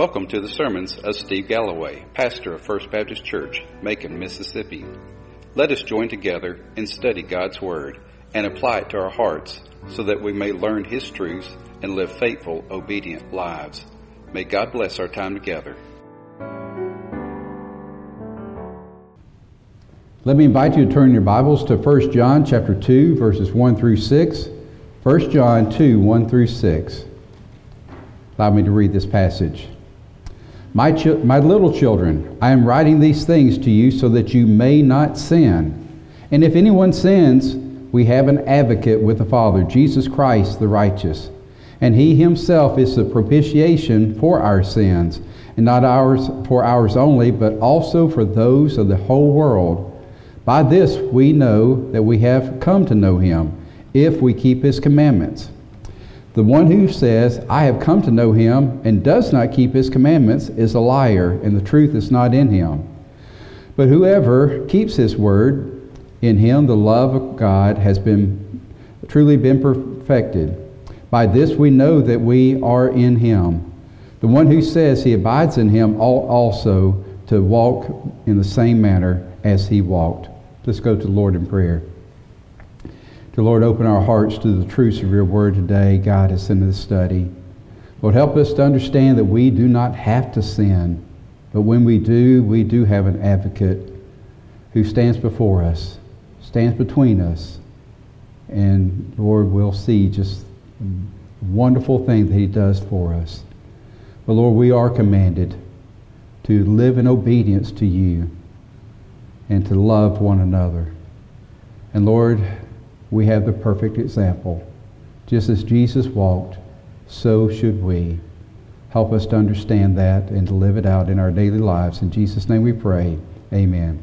Welcome to the sermons of Steve Galloway, pastor of First Baptist Church, Macon, Mississippi. Let us join together and study God's Word and apply it to our hearts so that we may learn His truths and live faithful, obedient lives. May God bless our time together. Let me invite you to turn your Bibles to 1 John chapter 2 verses 1 through 6. 1 John 2 1 through 6. Allow me to read this passage. My, my little children, I am writing these things to you so that you may not sin. And if anyone sins, we have an advocate with the Father, Jesus Christ the righteous. And he himself is the propitiation for our sins, and not ours for ours only, but also for those of the whole world. By this we know that we have come to know him, if we keep his commandments. The one who says, I have come to know him, and does not keep his commandments, is a liar, and the truth is not in him. But whoever keeps his word, in him the love of God has been truly been perfected. By this we know that we are in him. The one who says he abides in him ought also to walk in the same manner as he walked. Let's go to the Lord in prayer. To Lord, open our hearts to the truths of your word today. Guide us into this study. Lord, help us to understand that we do not have to sin, but when we do, we do have an advocate who stands before us, stands between us, and Lord, we'll see just wonderful thing that he does for us. But Lord, we are commanded to live in obedience to you and to love one another. And Lord, we have the perfect example. Just as Jesus walked, so should we. Help us to understand that and to live it out in our daily lives. In Jesus' name we pray. Amen.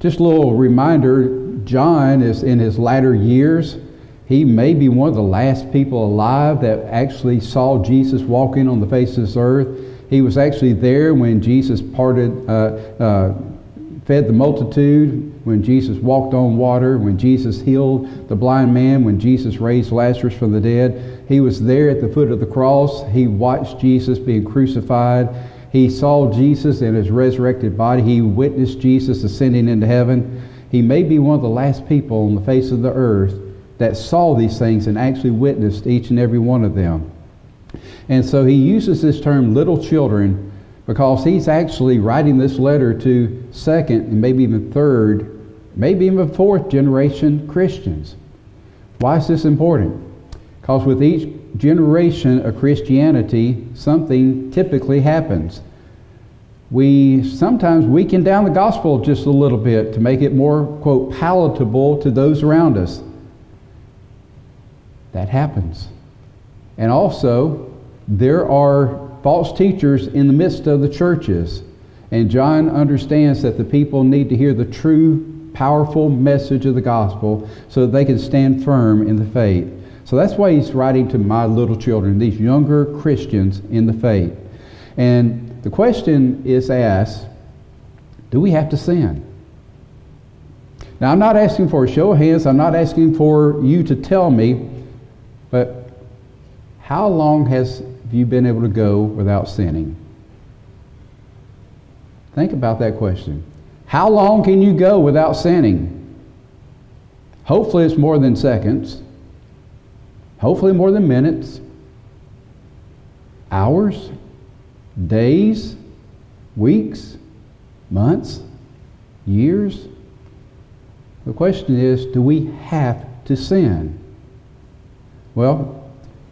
Just a little reminder John is in his latter years. He may be one of the last people alive that actually saw Jesus walking on the face of this earth. He was actually there when Jesus parted, uh, uh, fed the multitude, when Jesus walked on water, when Jesus healed the blind man, when Jesus raised Lazarus from the dead. He was there at the foot of the cross. He watched Jesus being crucified. He saw Jesus in his resurrected body. He witnessed Jesus ascending into heaven. He may be one of the last people on the face of the earth that saw these things and actually witnessed each and every one of them. And so he uses this term little children because he's actually writing this letter to second and maybe even third, maybe even fourth generation Christians. Why is this important? Because with each generation of Christianity, something typically happens. We sometimes weaken down the gospel just a little bit to make it more, quote, palatable to those around us. That happens. And also, there are false teachers in the midst of the churches. And John understands that the people need to hear the true, powerful message of the gospel so that they can stand firm in the faith. So that's why he's writing to my little children, these younger Christians in the faith. And the question is asked do we have to sin? Now, I'm not asking for a show of hands. I'm not asking for you to tell me, but how long has you been able to go without sinning? Think about that question. How long can you go without sinning? Hopefully, it's more than seconds. Hopefully, more than minutes, hours, days, weeks, months, years. The question is do we have to sin? Well,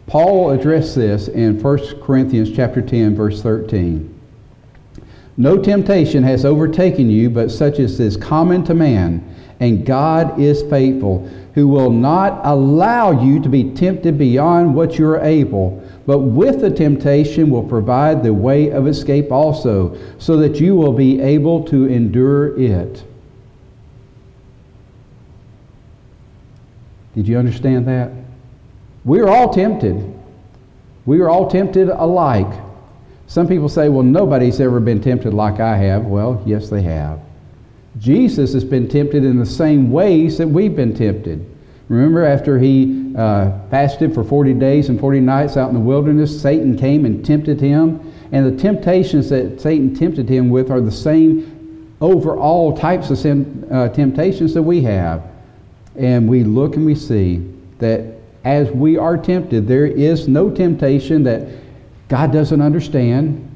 Paul addressed this in 1 Corinthians chapter 10 verse 13. No temptation has overtaken you but such as is common to man, and God is faithful, who will not allow you to be tempted beyond what you are able, but with the temptation will provide the way of escape also, so that you will be able to endure it. Did you understand that? We are all tempted. We are all tempted alike. Some people say, well, nobody's ever been tempted like I have. Well, yes, they have. Jesus has been tempted in the same ways that we've been tempted. Remember, after he uh, fasted for 40 days and 40 nights out in the wilderness, Satan came and tempted him. And the temptations that Satan tempted him with are the same over all types of sin, uh, temptations that we have. And we look and we see that as we are tempted, there is no temptation that God doesn't understand,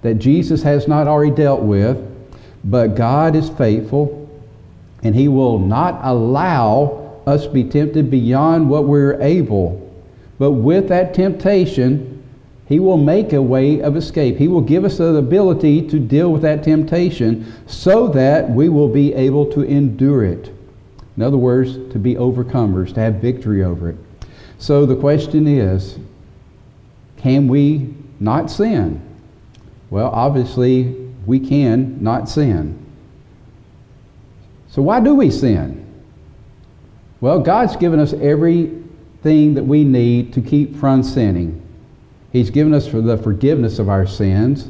that Jesus has not already dealt with, but God is faithful and He will not allow us to be tempted beyond what we're able. But with that temptation, He will make a way of escape. He will give us the ability to deal with that temptation so that we will be able to endure it. In other words, to be overcomers, to have victory over it. So the question is can we not sin? Well, obviously, we can not sin. So, why do we sin? Well, God's given us everything that we need to keep from sinning. He's given us for the forgiveness of our sins.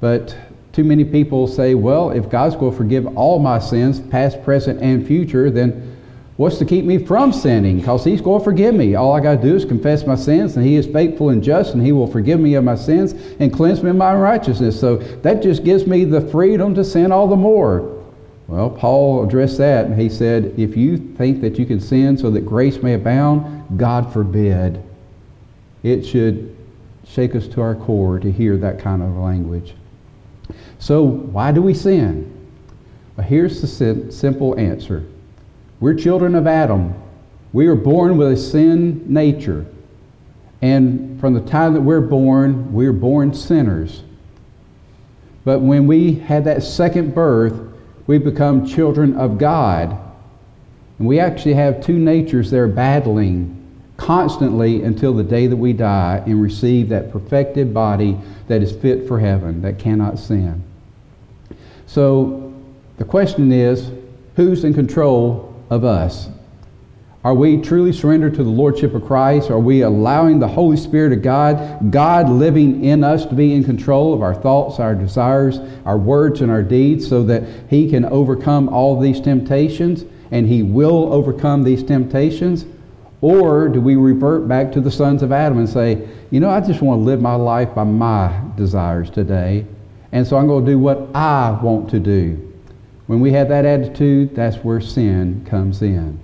But too many people say, well, if God's going to forgive all my sins, past, present, and future, then what's to keep me from sinning? Because He's going to forgive me. All I got to do is confess my sins, and He is faithful and just, and He will forgive me of my sins and cleanse me of my righteousness. So that just gives me the freedom to sin all the more. Well, Paul addressed that, and he said, If you think that you can sin so that grace may abound, God forbid. It should shake us to our core to hear that kind of language. So, why do we sin? Well, here's the simple answer We're children of Adam. We are born with a sin nature. And from the time that we're born, we're born sinners. But when we had that second birth, we become children of God. And we actually have two natures there battling constantly until the day that we die and receive that perfected body that is fit for heaven, that cannot sin. So the question is who's in control of us? Are we truly surrendered to the Lordship of Christ? Are we allowing the Holy Spirit of God, God living in us, to be in control of our thoughts, our desires, our words, and our deeds so that He can overcome all these temptations and He will overcome these temptations? Or do we revert back to the sons of Adam and say, you know, I just want to live my life by my desires today, and so I'm going to do what I want to do? When we have that attitude, that's where sin comes in.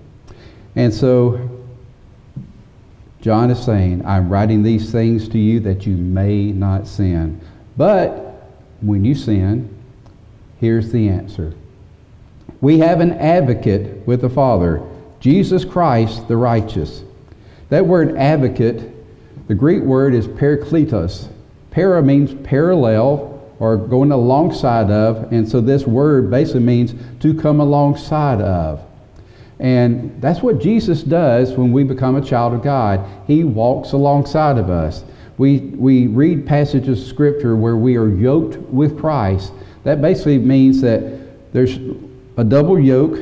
And so John is saying, I'm writing these things to you that you may not sin. But when you sin, here's the answer. We have an advocate with the Father, Jesus Christ the righteous. That word advocate, the Greek word is parakletos. Para means parallel or going alongside of, and so this word basically means to come alongside of. And that's what Jesus does when we become a child of God. He walks alongside of us. We, we read passages of Scripture where we are yoked with Christ. That basically means that there's a double yoke.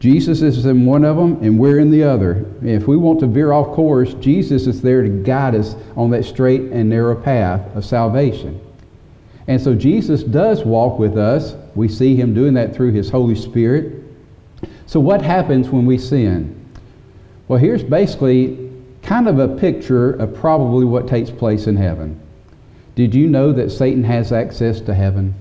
Jesus is in one of them, and we're in the other. If we want to veer off course, Jesus is there to guide us on that straight and narrow path of salvation. And so Jesus does walk with us. We see him doing that through his Holy Spirit. So, what happens when we sin? Well, here's basically kind of a picture of probably what takes place in heaven. Did you know that Satan has access to heaven?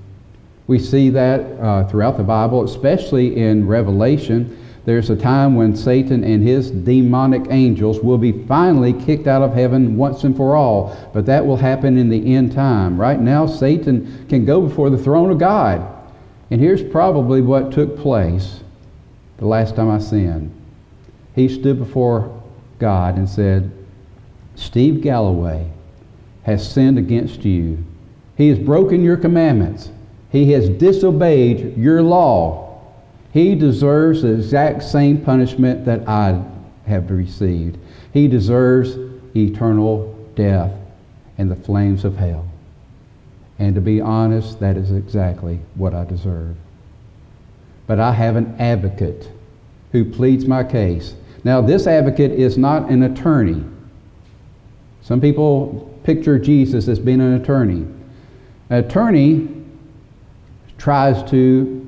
We see that uh, throughout the Bible, especially in Revelation. There's a time when Satan and his demonic angels will be finally kicked out of heaven once and for all. But that will happen in the end time. Right now, Satan can go before the throne of God. And here's probably what took place the last time I sinned. He stood before God and said, Steve Galloway has sinned against you. He has broken your commandments. He has disobeyed your law. He deserves the exact same punishment that I have received. He deserves eternal death and the flames of hell. And to be honest, that is exactly what I deserve but I have an advocate who pleads my case. Now, this advocate is not an attorney. Some people picture Jesus as being an attorney. An attorney tries to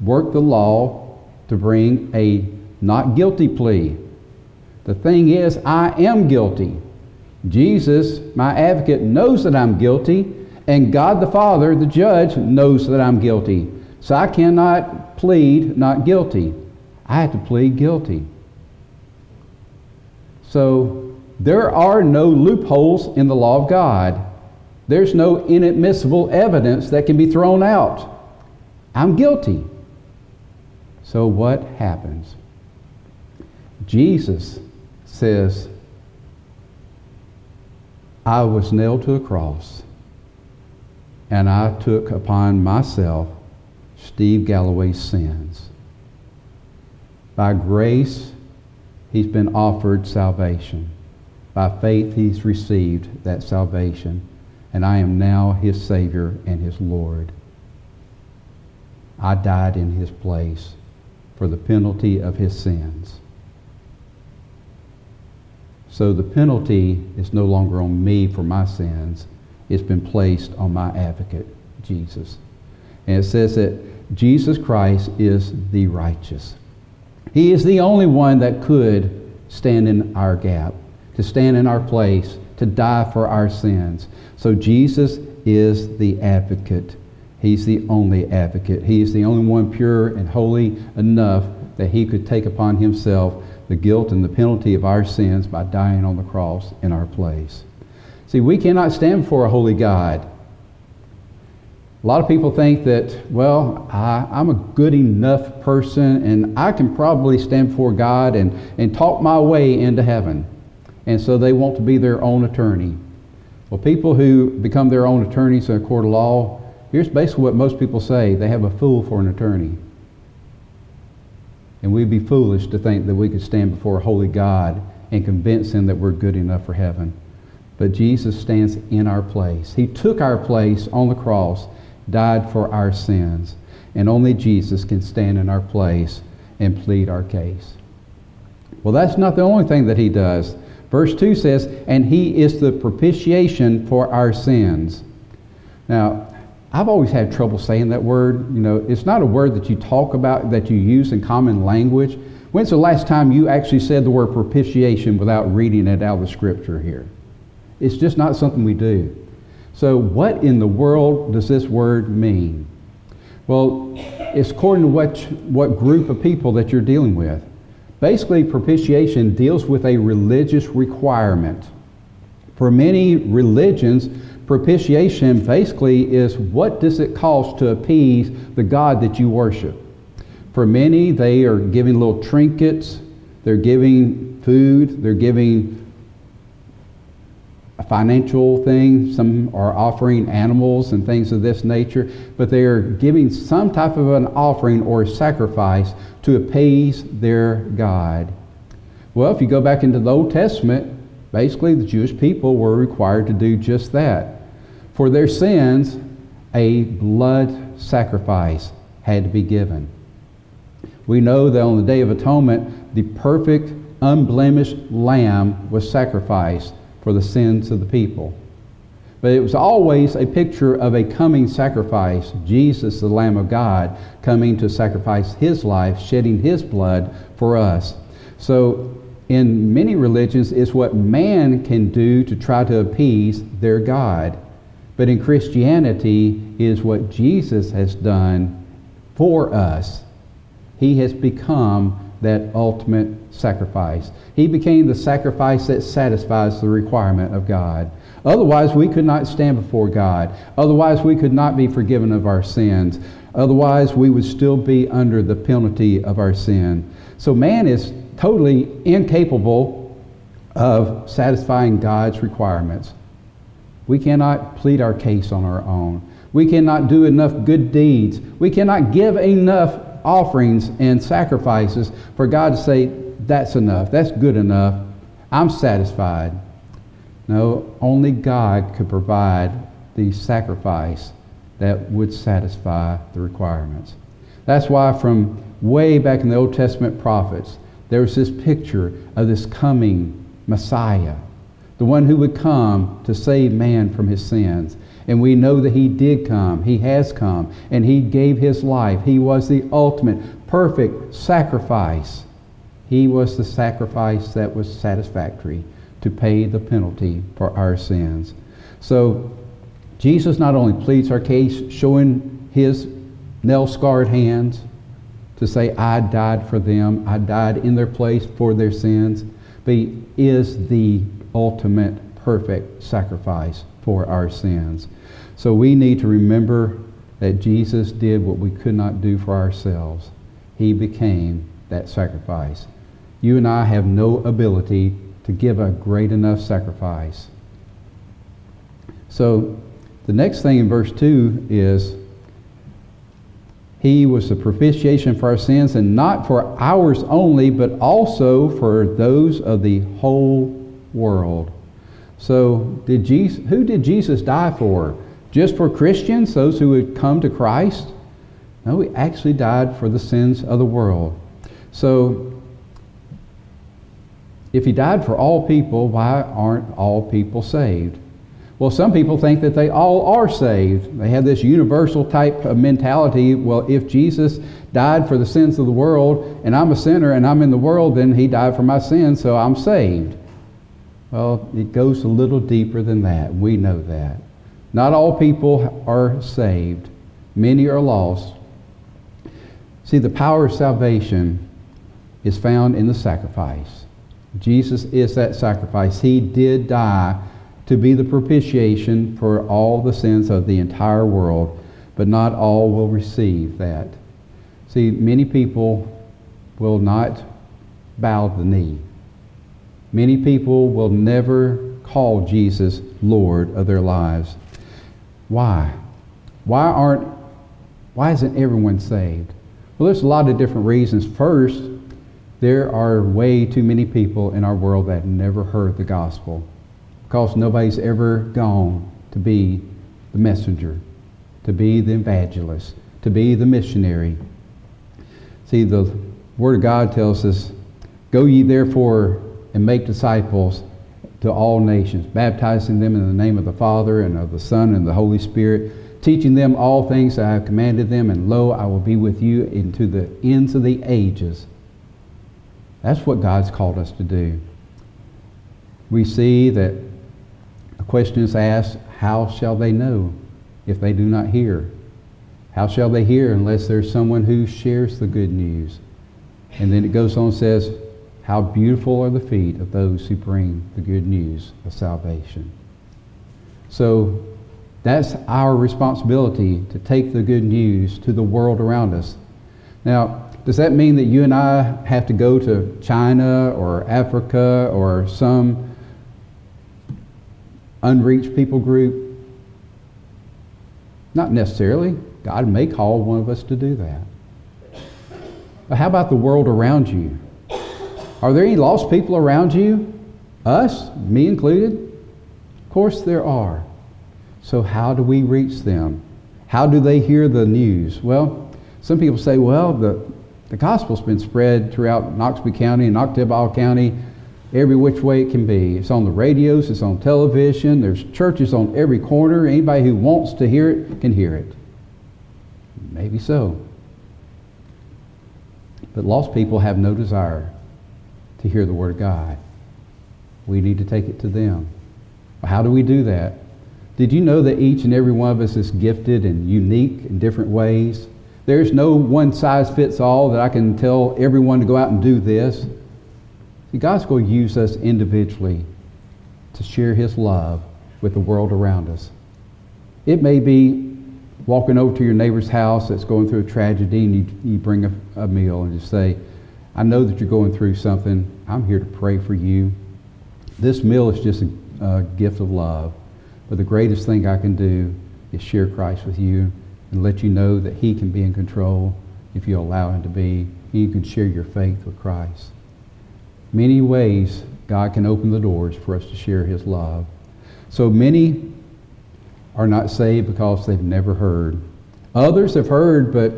work the law to bring a not guilty plea. The thing is, I am guilty. Jesus, my advocate, knows that I'm guilty, and God the Father, the judge, knows that I'm guilty. So I cannot plead not guilty. I have to plead guilty. So there are no loopholes in the law of God. There's no inadmissible evidence that can be thrown out. I'm guilty. So what happens? Jesus says, I was nailed to a cross, and I took upon myself Steve Galloway's sins. By grace, he's been offered salvation. By faith, he's received that salvation. And I am now his Savior and his Lord. I died in his place for the penalty of his sins. So the penalty is no longer on me for my sins. It's been placed on my advocate, Jesus. And it says that Jesus Christ is the righteous. He is the only one that could stand in our gap, to stand in our place, to die for our sins. So Jesus is the advocate. He's the only advocate. He is the only one pure and holy enough that he could take upon himself the guilt and the penalty of our sins by dying on the cross in our place. See, we cannot stand before a holy God. A lot of people think that, well, I, am a good enough person and I can probably stand before God and, and talk my way into heaven. And so they want to be their own attorney. Well, people who become their own attorneys in a court of law, here's basically what most people say they have a fool for an attorney. And we'd be foolish to think that we could stand before a holy God and convince him that we're good enough for heaven. But Jesus stands in our place. He took our place on the cross, died for our sins, and only Jesus can stand in our place and plead our case. Well, that's not the only thing that he does. Verse 2 says, And he is the propitiation for our sins. Now, I've always had trouble saying that word. You know, it's not a word that you talk about, that you use in common language. When's the last time you actually said the word propitiation without reading it out of the scripture here? It's just not something we do. So, what in the world does this word mean? Well, it's according to what, what group of people that you're dealing with. Basically, propitiation deals with a religious requirement. For many religions, propitiation basically is what does it cost to appease the God that you worship? For many, they are giving little trinkets, they're giving food, they're giving a financial thing. Some are offering animals and things of this nature, but they are giving some type of an offering or sacrifice to appease their God. Well, if you go back into the Old Testament, basically the Jewish people were required to do just that. For their sins, a blood sacrifice had to be given. We know that on the Day of Atonement, the perfect, unblemished lamb was sacrificed for the sins of the people. But it was always a picture of a coming sacrifice, Jesus, the Lamb of God, coming to sacrifice his life, shedding his blood for us. So, in many religions, it's what man can do to try to appease their God. But in Christianity is what Jesus has done for us. He has become that ultimate sacrifice. He became the sacrifice that satisfies the requirement of God. Otherwise, we could not stand before God. Otherwise, we could not be forgiven of our sins. Otherwise, we would still be under the penalty of our sin. So, man is totally incapable of satisfying God's requirements. We cannot plead our case on our own. We cannot do enough good deeds. We cannot give enough offerings and sacrifices for God to say, that's enough. That's good enough. I'm satisfied. No, only God could provide the sacrifice that would satisfy the requirements. That's why, from way back in the Old Testament prophets, there was this picture of this coming Messiah the one who would come to save man from his sins. And we know that he did come. He has come. And he gave his life. He was the ultimate, perfect sacrifice He was the sacrifice that was satisfactory to pay the penalty for our sins. So Jesus not only pleads our case, showing his nail scarred hands to say, I died for them, I died in their place for their sins, but he is the ultimate perfect sacrifice for our sins. So we need to remember that Jesus did what we could not do for ourselves. He became that sacrifice. You and I have no ability to give a great enough sacrifice. So the next thing in verse 2 is He was the propitiation for our sins, and not for ours only, but also for those of the whole world. So did Jesus, who did Jesus die for? Just for Christians, those who would come to Christ? No, he actually died for the sins of the world. So if he died for all people, why aren't all people saved? Well, some people think that they all are saved. They have this universal type of mentality. Well, if Jesus died for the sins of the world, and I'm a sinner and I'm in the world, then he died for my sins, so I'm saved. Well, it goes a little deeper than that. We know that. Not all people are saved, many are lost. See, the power of salvation is found in the sacrifice. Jesus is that sacrifice. He did die to be the propitiation for all the sins of the entire world, but not all will receive that. See, many people will not bow the knee. Many people will never call Jesus Lord of their lives. Why? Why aren't why isn't everyone saved? Well, there's a lot of different reasons. First, there are way too many people in our world that never heard the gospel because nobody's ever gone to be the messenger, to be the evangelist, to be the missionary. See, the Word of God tells us, Go ye therefore and make disciples to all nations, baptizing them in the name of the Father and of the Son and the Holy Spirit, teaching them all things that I have commanded them, and lo, I will be with you into the ends of the ages. That's what God's called us to do. We see that a question is asked, how shall they know if they do not hear? How shall they hear unless there's someone who shares the good news? And then it goes on and says, how beautiful are the feet of those who bring the good news of salvation. So that's our responsibility to take the good news to the world around us. Now, does that mean that you and I have to go to China or Africa or some unreached people group? Not necessarily. God may call one of us to do that. But how about the world around you? Are there any lost people around you? Us, me included? Of course there are. So, how do we reach them? How do they hear the news? Well, some people say, well, the, the gospel's been spread throughout Noxubee County and Oktibbeha County every which way it can be. It's on the radios, it's on television, there's churches on every corner. Anybody who wants to hear it can hear it. Maybe so. But lost people have no desire to hear the Word of God. We need to take it to them. How do we do that? Did you know that each and every one of us is gifted and unique in different ways? There's no one size fits all that I can tell everyone to go out and do this. See, God's going to use us individually to share His love with the world around us. It may be walking over to your neighbor's house that's going through a tragedy and you, you bring a, a meal and just say, I know that you're going through something. I'm here to pray for you. This meal is just a, a gift of love. But the greatest thing I can do is share Christ with you and let you know that He can be in control if you allow Him to be. You can share your faith with Christ. Many ways God can open the doors for us to share His love. So many are not saved because they've never heard. Others have heard, but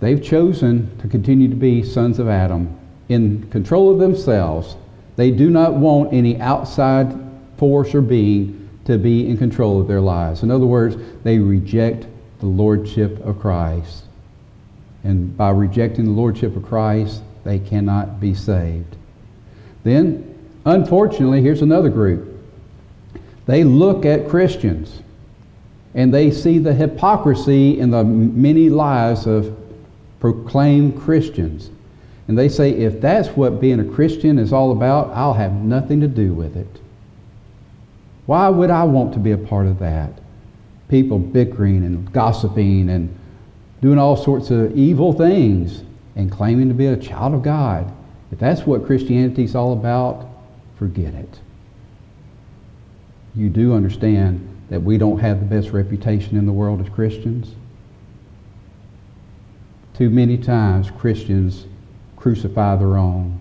They've chosen to continue to be sons of Adam in control of themselves. They do not want any outside force or being to be in control of their lives. In other words, they reject the lordship of Christ. And by rejecting the lordship of Christ, they cannot be saved. Then, unfortunately, here's another group. They look at Christians and they see the hypocrisy in the many lives of proclaimed Christians. And they say, if that's what being a Christian is all about, I'll have nothing to do with it. Why would I want to be a part of that? People bickering and gossiping and doing all sorts of evil things and claiming to be a child of God. If that's what Christianity is all about, forget it. You do understand that we don't have the best reputation in the world as Christians? Too many times Christians crucify their own.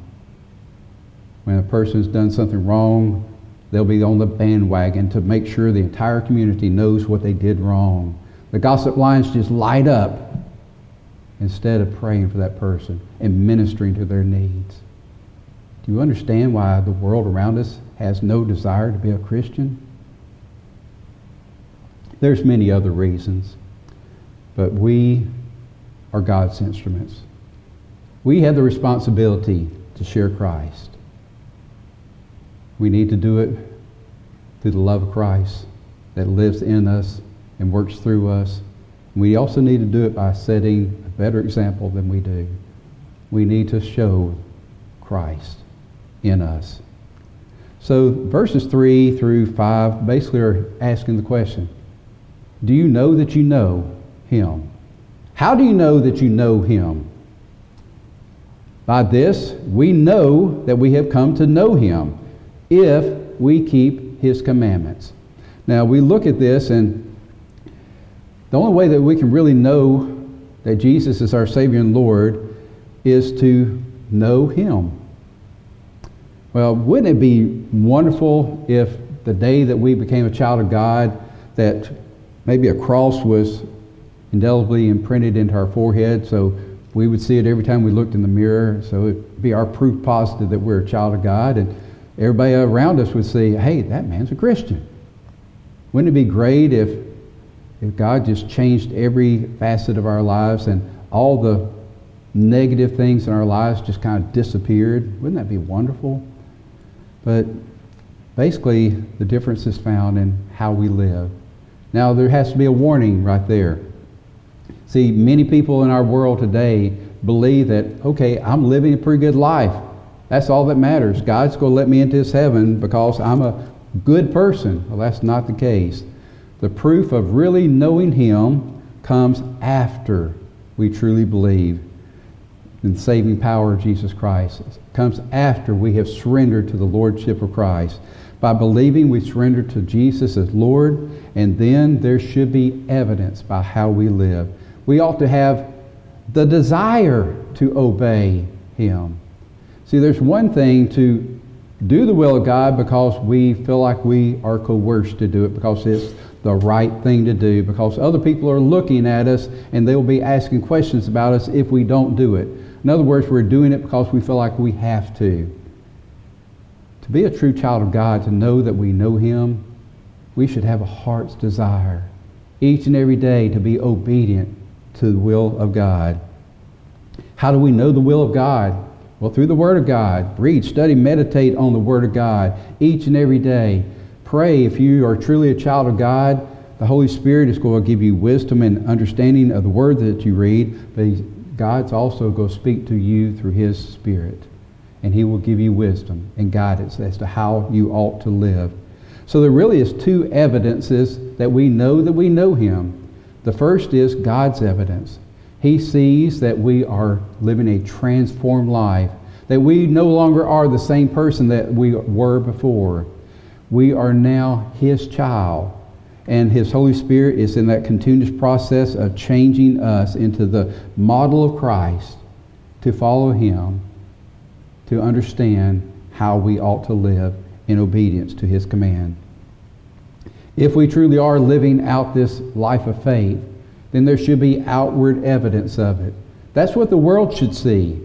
When a person's done something wrong, they'll be on the bandwagon to make sure the entire community knows what they did wrong. The gossip lines just light up instead of praying for that person and ministering to their needs. Do you understand why the world around us has no desire to be a Christian? There's many other reasons, but we are God's instruments. We have the responsibility to share Christ. We need to do it through the love of Christ that lives in us and works through us. We also need to do it by setting a better example than we do. We need to show Christ in us. So verses 3 through 5 basically are asking the question Do you know that you know him? How do you know that you know him? By this, we know that we have come to know him if we keep his commandments. Now, we look at this, and the only way that we can really know that Jesus is our Savior and Lord is to know him. Well, wouldn't it be wonderful if the day that we became a child of God, that maybe a cross was indelibly imprinted into our forehead so we would see it every time we looked in the mirror. So it'd be our proof positive that we're a child of God. And everybody around us would say, hey, that man's a Christian. Wouldn't it be great if, if God just changed every facet of our lives and all the negative things in our lives just kind of disappeared? Wouldn't that be wonderful? But basically, the difference is found in how we live. Now, there has to be a warning right there. See, many people in our world today believe that, okay, I'm living a pretty good life. That's all that matters. God's going to let me into his heaven because I'm a good person. Well, that's not the case. The proof of really knowing him comes after we truly believe in the saving power of Jesus Christ. It comes after we have surrendered to the Lordship of Christ. By believing, we surrender to Jesus as Lord, and then there should be evidence by how we live we ought to have the desire to obey Him. See, there's one thing to do the will of God because we feel like we are coerced to do it because it's the right thing to do, because other people are looking at us and they will be asking questions about us if we don't do it. In other words, we're doing it because we feel like we have to. To be a true child of God, to know that we know Him, we should have a heart's desire each and every day to be obedient to the will of God. How do we know the will of God? Well, through the Word of God. Read, study, meditate on the Word of God each and every day. Pray if you are truly a child of God. The Holy Spirit is going to give you wisdom and understanding of the Word that you read, but God's also going to speak to you through His Spirit. And He will give you wisdom and guidance as to how you ought to live. So there really is two evidences that we know that we know Him. The first is God's evidence. He sees that we are living a transformed life, that we no longer are the same person that we were before. We are now His child, and His Holy Spirit is in that continuous process of changing us into the model of Christ to follow Him, to understand how we ought to live in obedience to His command. If we truly are living out this life of faith, then there should be outward evidence of it. That's what the world should see.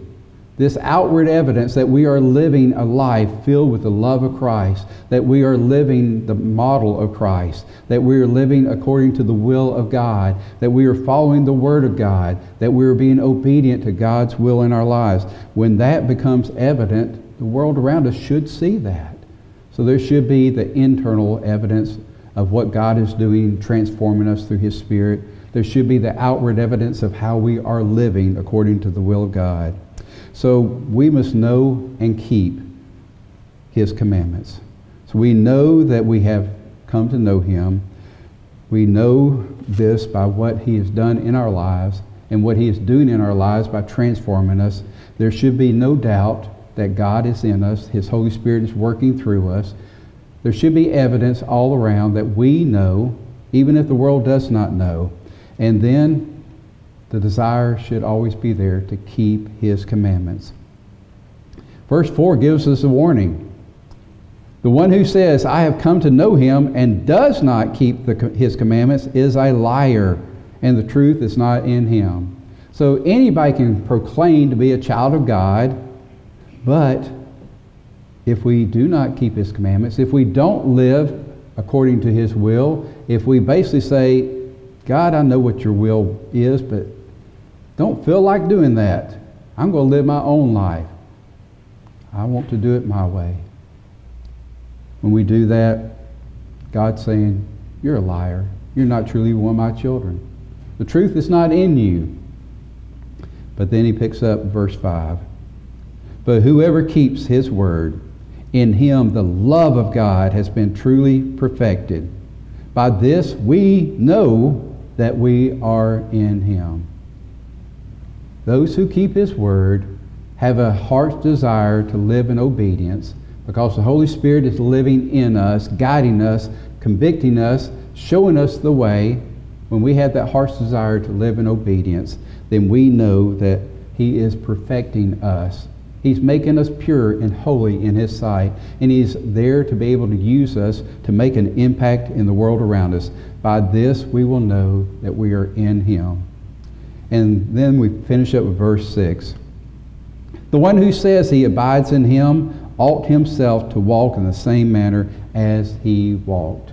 this outward evidence that we are living a life filled with the love of Christ, that we are living the model of Christ, that we are living according to the will of God, that we are following the Word of God, that we are being obedient to God's will in our lives. When that becomes evident, the world around us should see that. So there should be the internal evidence of what God is doing, transforming us through His Spirit. There should be the outward evidence of how we are living according to the will of God. So we must know and keep his commandments. So we know that we have come to know him. We know this by what he has done in our lives and what he is doing in our lives by transforming us. There should be no doubt that God is in us, his Holy Spirit is working through us. There should be evidence all around that we know, even if the world does not know. And then the desire should always be there to keep his commandments. Verse 4 gives us a warning. The one who says, I have come to know him and does not keep the, his commandments is a liar, and the truth is not in him. So anybody can proclaim to be a child of God, but if we do not keep his commandments, if we don't live according to his will, if we basically say, God, I know what your will is, but don't feel like doing that. I'm going to live my own life. I want to do it my way. When we do that, God's saying, You're a liar. You're not truly one of my children. The truth is not in you. But then he picks up verse 5. But whoever keeps his word, in him the love of God has been truly perfected. By this we know that we are in him. Those who keep His word have a heart's desire to live in obedience because the Holy Spirit is living in us, guiding us, convicting us, showing us the way. When we have that heart's desire to live in obedience, then we know that He is perfecting us. He's making us pure and holy in His sight, and He's there to be able to use us to make an impact in the world around us. By this, we will know that we are in Him. And then we finish up with verse 6. The one who says he abides in him ought himself to walk in the same manner as he walked.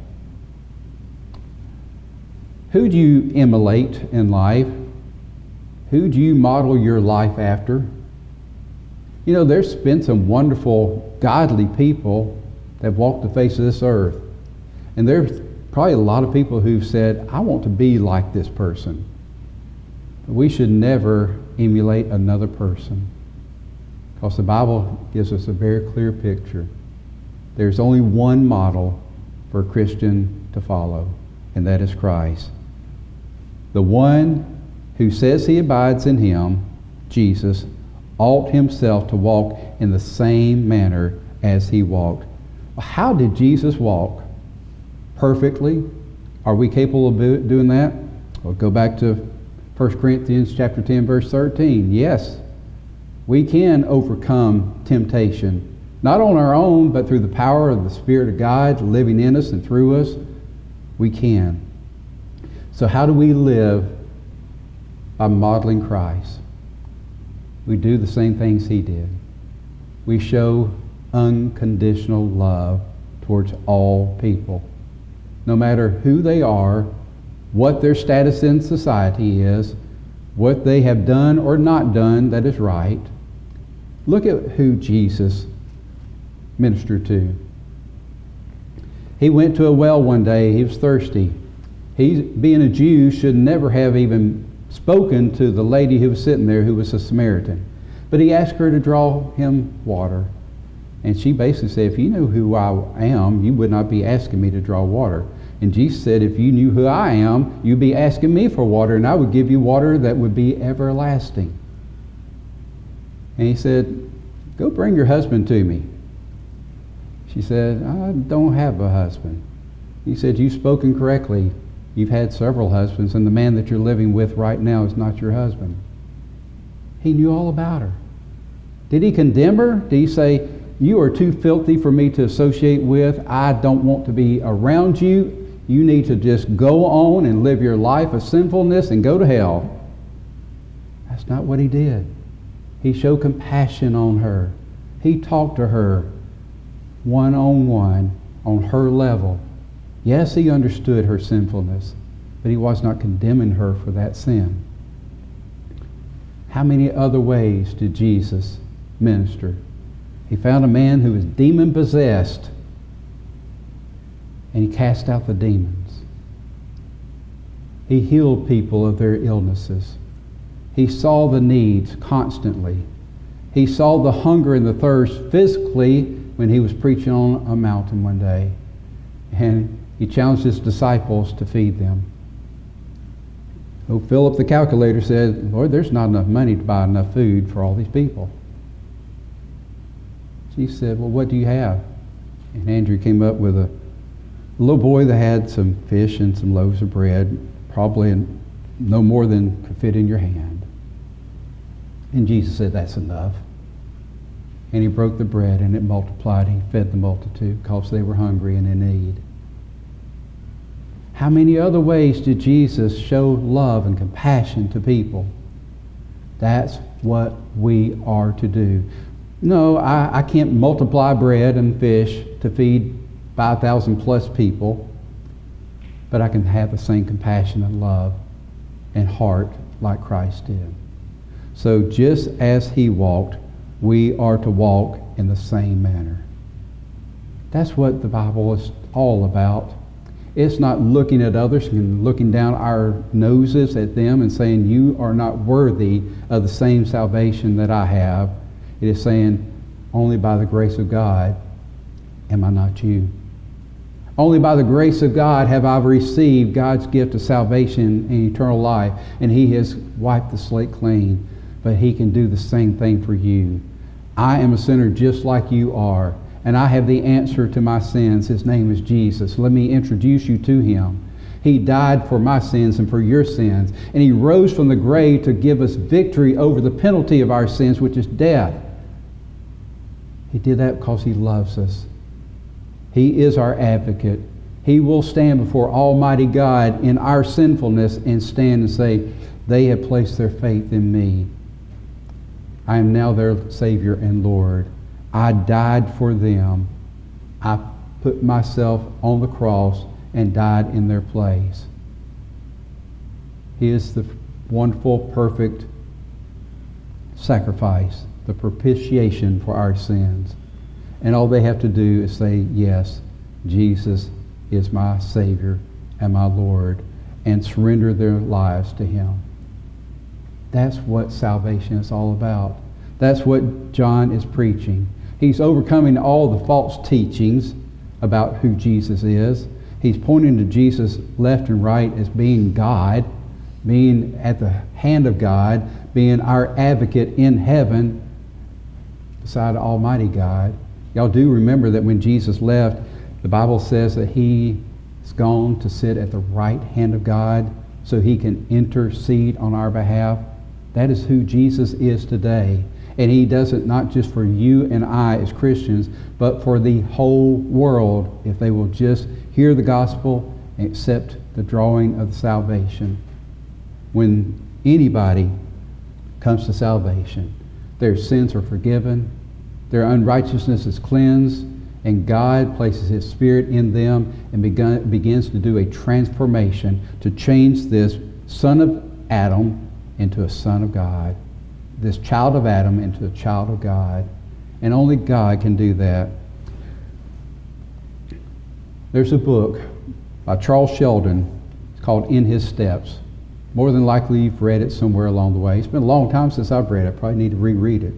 Who do you emulate in life? Who do you model your life after? You know, there's been some wonderful, godly people that walked the face of this earth. And there's probably a lot of people who've said, I want to be like this person. We should never emulate another person because the Bible gives us a very clear picture. There's only one model for a Christian to follow, and that is Christ. The one who says he abides in him, Jesus, ought himself to walk in the same manner as he walked. How did Jesus walk? Perfectly? Are we capable of doing that? Well, go back to 1 Corinthians chapter 10 verse 13. Yes, we can overcome temptation, not on our own, but through the power of the Spirit of God living in us and through us. We can. So how do we live? By modeling Christ. We do the same things he did. We show unconditional love towards all people. No matter who they are, what their status in society is, what they have done or not done that is right. Look at who Jesus ministered to. He went to a well one day. He was thirsty. He, being a Jew, should never have even spoken to the lady who was sitting there, who was a Samaritan. But he asked her to draw him water. And she basically said, If you knew who I am, you would not be asking me to draw water. And Jesus said, If you knew who I am, you'd be asking me for water, and I would give you water that would be everlasting. And he said, Go bring your husband to me. She said, I don't have a husband. He said, You've spoken correctly. You've had several husbands, and the man that you're living with right now is not your husband. He knew all about her. Did he condemn her? Did he say, You are too filthy for me to associate with? I don't want to be around you. You need to just go on and live your life of sinfulness and go to hell. That's not what he did. He showed compassion on her. He talked to her one on one on her level. Yes, he understood her sinfulness, but he was not condemning her for that sin. How many other ways did Jesus minister? He found a man who was demon possessed and he cast out the demons. He healed people of their illnesses. He saw the needs constantly. He saw the hunger and the thirst physically when he was preaching on a mountain one day. And he challenged his disciples to feed them. Oh, Philip the calculator said, Lord, there's not enough money to buy enough food for all these people. She said, Well, what do you have? And Andrew came up with a little boy that had some fish and some loaves of bread, probably no more than could fit in your hand. And Jesus said, That's enough. And he broke the bread and it multiplied. He fed the multitude because they were hungry and in need. How many other ways did Jesus show love and compassion to people? That's what we are to do. No, I, I can't multiply bread and fish to feed 5,000 plus people, but I can have the same compassion and love and heart like Christ did. So just as he walked, we are to walk in the same manner. That's what the Bible is all about. It's not looking at others and looking down our noses at them and saying, You are not worthy of the same salvation that I have. It is saying, Only by the grace of God am I not you. Only by the grace of God have I received God's gift of salvation and eternal life, and He has wiped the slate clean. But He can do the same thing for you. I am a sinner just like you are, and I have the answer to my sins. His name is Jesus. Let me introduce you to him. He died for my sins and for your sins, and he rose from the grave to give us victory over the penalty of our sins, which is death. He did that because he loves us. He is our advocate. He will stand before Almighty God in our sinfulness and stand and say, They have placed their faith in me. I am now their Savior and Lord. I died for them. I put myself on the cross and died in their place. He is the wonderful, perfect sacrifice, the propitiation for our sins. And all they have to do is say, Yes, Jesus is my Savior and my Lord, and surrender their lives to Him. That's what salvation is all about. That's what John is preaching. He's overcoming all the false teachings about who Jesus is. He's pointing to Jesus left and right as being God, being at the hand of God, being our advocate in heaven beside Almighty God. Y'all do remember that when Jesus left, the Bible says that he is gone to sit at the right hand of God so he can intercede on our behalf. That is who Jesus is today. And he does it not just for you and I as Christians, but for the whole world if they will just hear the gospel and accept the drawing of the salvation. When anybody comes to salvation, their sins are forgiven, their unrighteousness is cleansed, and God places His Spirit in them and begun, begins to do a transformation to change this son of Adam into a son of God this child of Adam into a child of God. And only God can do that. There's a book by Charles Sheldon. It's called In His Steps. More than likely you've read it somewhere along the way. It's been a long time since I've read it. I probably need to reread it.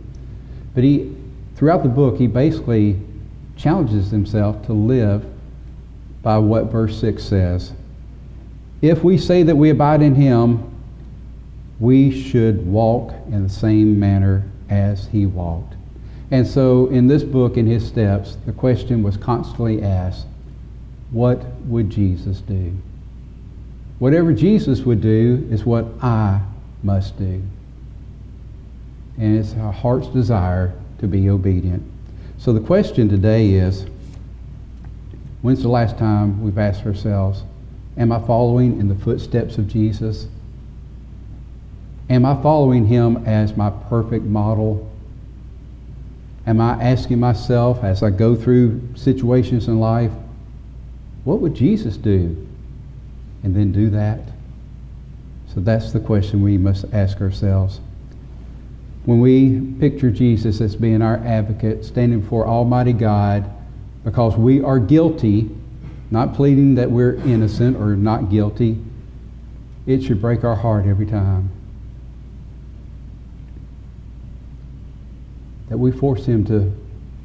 But he, throughout the book, he basically challenges himself to live by what verse 6 says. If we say that we abide in him, we should walk in the same manner as he walked. And so in this book, in his steps, the question was constantly asked what would Jesus do? Whatever Jesus would do is what I must do. And it's our heart's desire to be obedient. So the question today is when's the last time we've asked ourselves, Am I following in the footsteps of Jesus? Am I following him as my perfect model? Am I asking myself as I go through situations in life, what would Jesus do? And then do that? So that's the question we must ask ourselves. When we picture Jesus as being our advocate, standing before Almighty God, because we are guilty, not pleading that we're innocent or not guilty, it should break our heart every time. That we force him to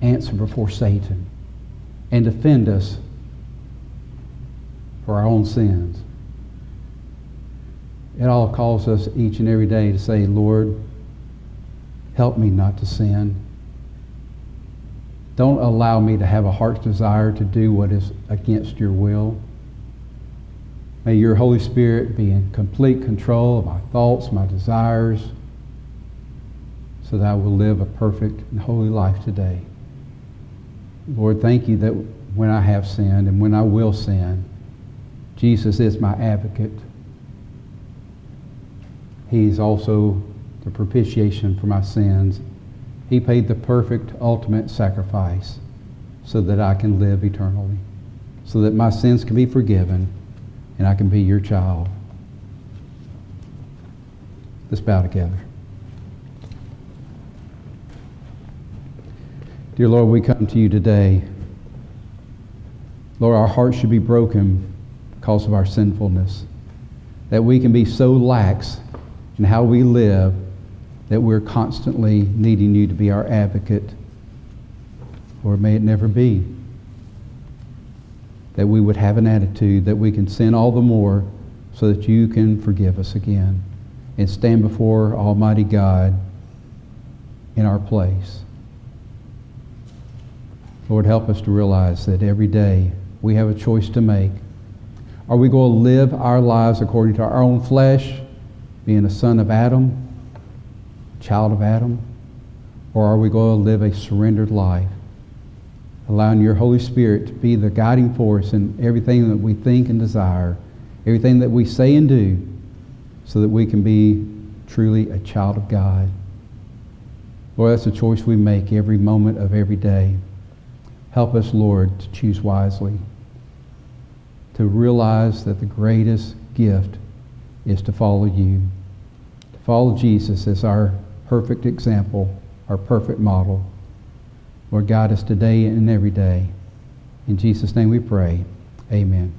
answer before Satan and defend us for our own sins. It all calls us each and every day to say, Lord, help me not to sin. Don't allow me to have a heart's desire to do what is against your will. May your Holy Spirit be in complete control of my thoughts, my desires, so that I will live a perfect and holy life today. Lord, thank you that when I have sinned and when I will sin, Jesus is my advocate. He's also the propitiation for my sins. He paid the perfect, ultimate sacrifice so that I can live eternally, so that my sins can be forgiven and I can be your child. Let's bow together. Dear Lord, we come to you today. Lord, our hearts should be broken because of our sinfulness, that we can be so lax in how we live that we're constantly needing you to be our advocate. Or may it never be. That we would have an attitude that we can sin all the more so that you can forgive us again and stand before Almighty God in our place. Lord, help us to realize that every day we have a choice to make. Are we going to live our lives according to our own flesh, being a son of Adam, child of Adam? Or are we going to live a surrendered life, allowing your Holy Spirit to be the guiding force in everything that we think and desire, everything that we say and do, so that we can be truly a child of God? Lord, that's a choice we make every moment of every day. Help us, Lord, to choose wisely, to realize that the greatest gift is to follow you, to follow Jesus as our perfect example, our perfect model. Lord, guide us today and every day. In Jesus' name we pray. Amen.